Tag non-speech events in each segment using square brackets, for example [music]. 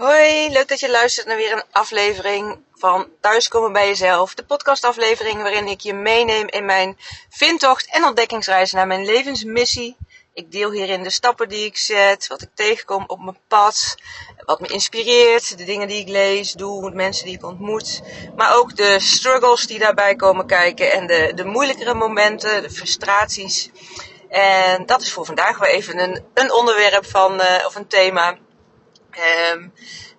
Hoi, leuk dat je luistert naar weer een aflevering van Thuiskomen bij Jezelf. De podcastaflevering waarin ik je meeneem in mijn vindtocht en ontdekkingsreis naar mijn levensmissie. Ik deel hierin de stappen die ik zet, wat ik tegenkom op mijn pad, wat me inspireert, de dingen die ik lees, doe, mensen die ik ontmoet. Maar ook de struggles die daarbij komen kijken en de, de moeilijkere momenten, de frustraties. En dat is voor vandaag weer even een, een onderwerp van, uh, of een thema Um,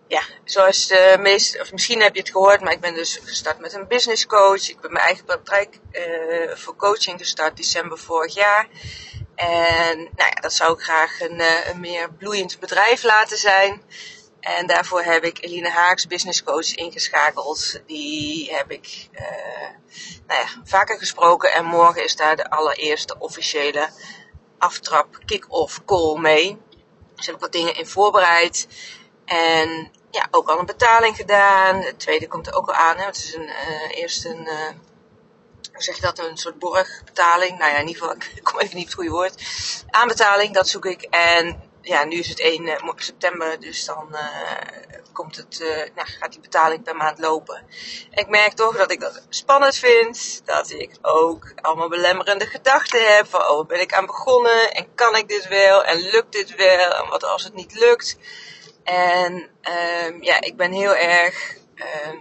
ja, zoals de meeste, of misschien heb je het gehoord, maar ik ben dus gestart met een business coach. Ik ben mijn eigen praktijk uh, voor coaching gestart december vorig jaar. En nou ja, dat zou ik graag een, uh, een meer bloeiend bedrijf laten zijn. En daarvoor heb ik Eline Haaks, business coach, ingeschakeld. Die heb ik uh, nou ja, vaker gesproken. En morgen is daar de allereerste officiële aftrap kick-off call mee. Dus heb ik wat dingen in voorbereid. En ja, ook al een betaling gedaan. Het tweede komt er ook al aan. Hè. Het is een, uh, eerst een, uh, hoe zeg je dat, een soort borgbetaling. Nou ja, in ieder geval, [laughs] ik kom even niet op het goede woord. Aanbetaling, dat zoek ik. En ja, nu is het 1 uh, september, dus dan uh, komt het, uh, nou, gaat die betaling per maand lopen. En ik merk toch dat ik dat spannend vind, dat ik ook allemaal belemmerende gedachten heb van, oh, ben ik aan begonnen en kan ik dit wel en lukt dit wel en wat als het niet lukt. En um, ja, ik ben heel erg um,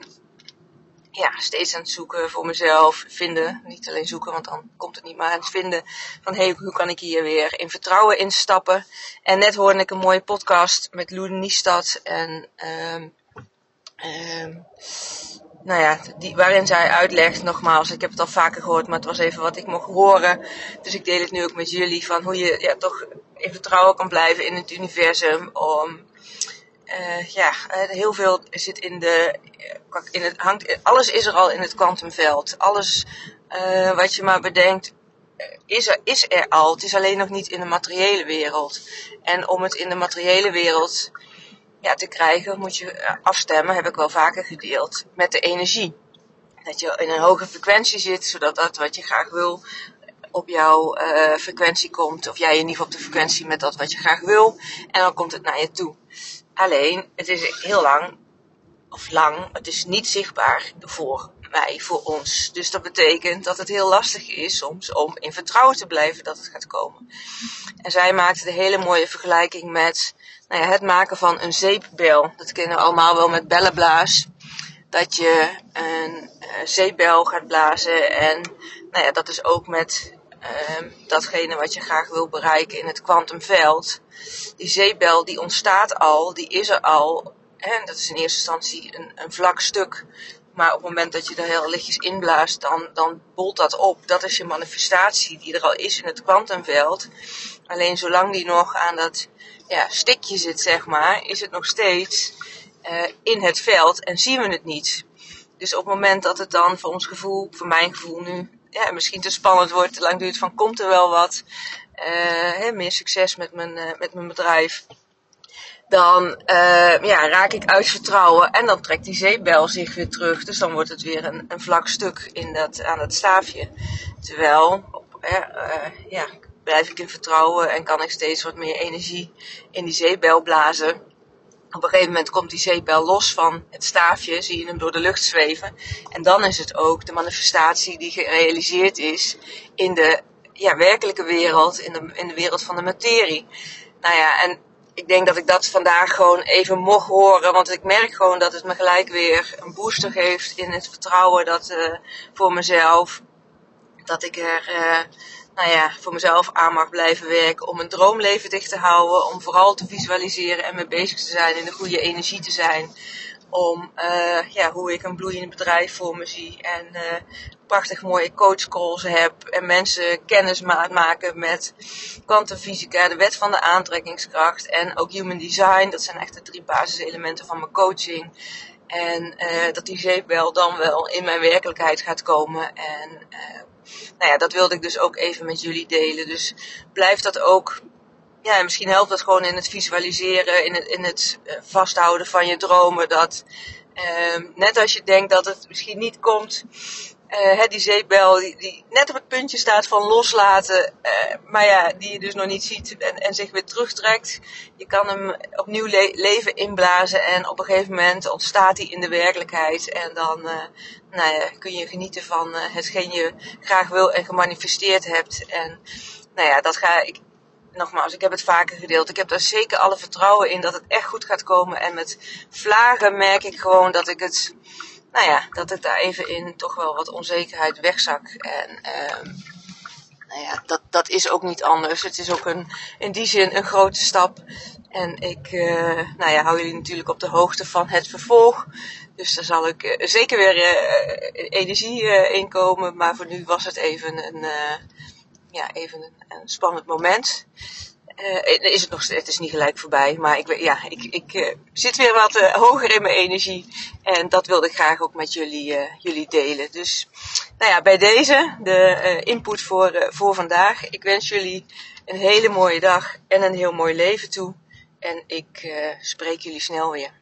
ja, steeds aan het zoeken voor mezelf, vinden, niet alleen zoeken, want dan komt het niet, maar aan het vinden van hey, hoe kan ik hier weer in vertrouwen instappen. En net hoorde ik een mooie podcast met Loen Niestad en um, um, nou ja, die, waarin zij uitlegt, nogmaals, ik heb het al vaker gehoord, maar het was even wat ik mocht horen. Dus ik deel het nu ook met jullie, van hoe je ja, toch in vertrouwen kan blijven in het universum om uh, ja, heel veel zit in de. In het hangt, alles is er al in het kwantumveld. Alles uh, wat je maar bedenkt, is er, is er al. Het is alleen nog niet in de materiële wereld. En om het in de materiële wereld ja, te krijgen, moet je afstemmen, heb ik wel vaker gedeeld, met de energie. Dat je in een hoge frequentie zit, zodat dat wat je graag wil op jouw frequentie komt. Of jij in ieder geval op de frequentie met dat wat je graag wil. En dan komt het naar je toe. Alleen, het is heel lang, of lang, het is niet zichtbaar voor mij, voor ons. Dus dat betekent dat het heel lastig is soms om in vertrouwen te blijven dat het gaat komen. En zij maakte de hele mooie vergelijking met nou ja, het maken van een zeepbel. Dat kennen we allemaal wel met bellenblaas. Dat je een uh, zeepbel gaat blazen en nou ja, dat is ook met datgene wat je graag wil bereiken in het kwantumveld. Die zeebel die ontstaat al, die is er al. En dat is in eerste instantie een, een vlak stuk. Maar op het moment dat je er heel lichtjes inblaast, dan, dan bolt dat op. Dat is je manifestatie die er al is in het kwantumveld. Alleen zolang die nog aan dat ja, stikje zit, zeg maar, is het nog steeds uh, in het veld en zien we het niet. Dus op het moment dat het dan voor ons gevoel, voor mijn gevoel nu, ja, misschien te spannend wordt, te lang duurt van komt er wel wat, uh, meer succes met mijn, uh, met mijn bedrijf. Dan uh, ja, raak ik uit vertrouwen en dan trekt die zeepbel zich weer terug. Dus dan wordt het weer een, een vlak stuk in dat, aan het staafje. Terwijl, ja, blijf ik in vertrouwen en kan ik steeds wat meer energie in die zeepbel blazen op een gegeven moment komt die zeepbel los van het staafje, zie je hem door de lucht zweven. En dan is het ook de manifestatie die gerealiseerd is in de ja, werkelijke wereld, in de, in de wereld van de materie. Nou ja, en ik denk dat ik dat vandaag gewoon even mocht horen, want ik merk gewoon dat het me gelijk weer een booster geeft in het vertrouwen dat uh, voor mezelf. Dat ik er uh, nou ja, voor mezelf aan mag blijven werken. Om een droomleven dicht te houden. Om vooral te visualiseren en mee bezig te zijn. In de goede energie te zijn. Om uh, ja, hoe ik een bloeiend bedrijf voor me zie. En uh, prachtig mooie coachcalls heb. En mensen kennis maken met kwantumfysica, de wet van de aantrekkingskracht. En ook human design. Dat zijn echt de drie basiselementen van mijn coaching. En dat die zeepbel dan wel in mijn werkelijkheid gaat komen. En nou ja, dat wilde ik dus ook even met jullie delen. Dus blijf dat ook. Ja, misschien helpt dat gewoon in het visualiseren, in het, in het uh, vasthouden van je dromen. Dat uh, net als je denkt dat het misschien niet komt, Uh, die zeepbel die, net op het puntje staat van loslaten, uh, maar ja, die je dus nog niet ziet en, en zich weer terugtrekt. Je kan hem opnieuw le leven inblazen en op een gegeven moment ontstaat hij in de werkelijkheid. En dan uh, nou ja, kun je genieten van hetgeen je graag wil en gemanifesteerd hebt. En nou ja, dat ga ik, nogmaals, ik heb het vaker gedeeld. Ik heb daar zeker alle vertrouwen in dat het echt goed gaat komen. En met vlagen merk ik gewoon dat ik het nou ja, dat ik daar even in toch wel wat onzekerheid wegzak. En uh, nou ja, dat, dat is ook niet anders. Het is ook een, in die zin een grote stap. En ik uh, nou ja, hou jullie natuurlijk op de hoogte van het vervolg. Dus daar zal ik uh, zeker weer uh, energie in komen. Maar voor nu was het even een, ja, even een spannend moment. Uh, is het, nog, het is niet gelijk voorbij, maar ik, ja, ik, ik uh, zit weer wat hoger in mijn energie. En dat wilde ik graag ook met jullie, jullie delen. Dus nou ja, bij deze de input voor, voor vandaag. Ik wens jullie een hele mooie dag en een heel mooi leven toe. En ik spreek jullie snel weer.